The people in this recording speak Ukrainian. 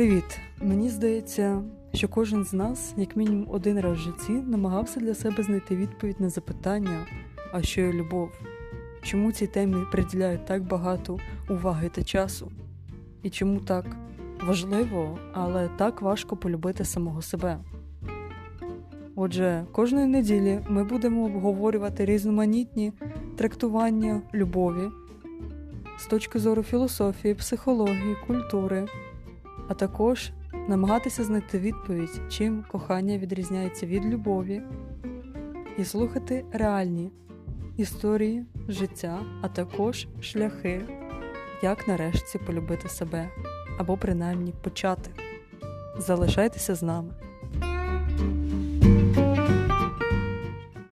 Привіт! Мені здається, що кожен з нас, як мінімум один раз в житті, намагався для себе знайти відповідь на запитання, а що є любов, чому цій темі приділяють так багато уваги та часу, і чому так важливо, але так важко полюбити самого себе. Отже, кожної неділі ми будемо обговорювати різноманітні трактування любові з точки зору філософії, психології, культури а також намагатися знайти відповідь, чим кохання відрізняється від любові, і слухати реальні історії життя, а також шляхи, як нарешті полюбити себе або принаймні почати. Залишайтеся з нами.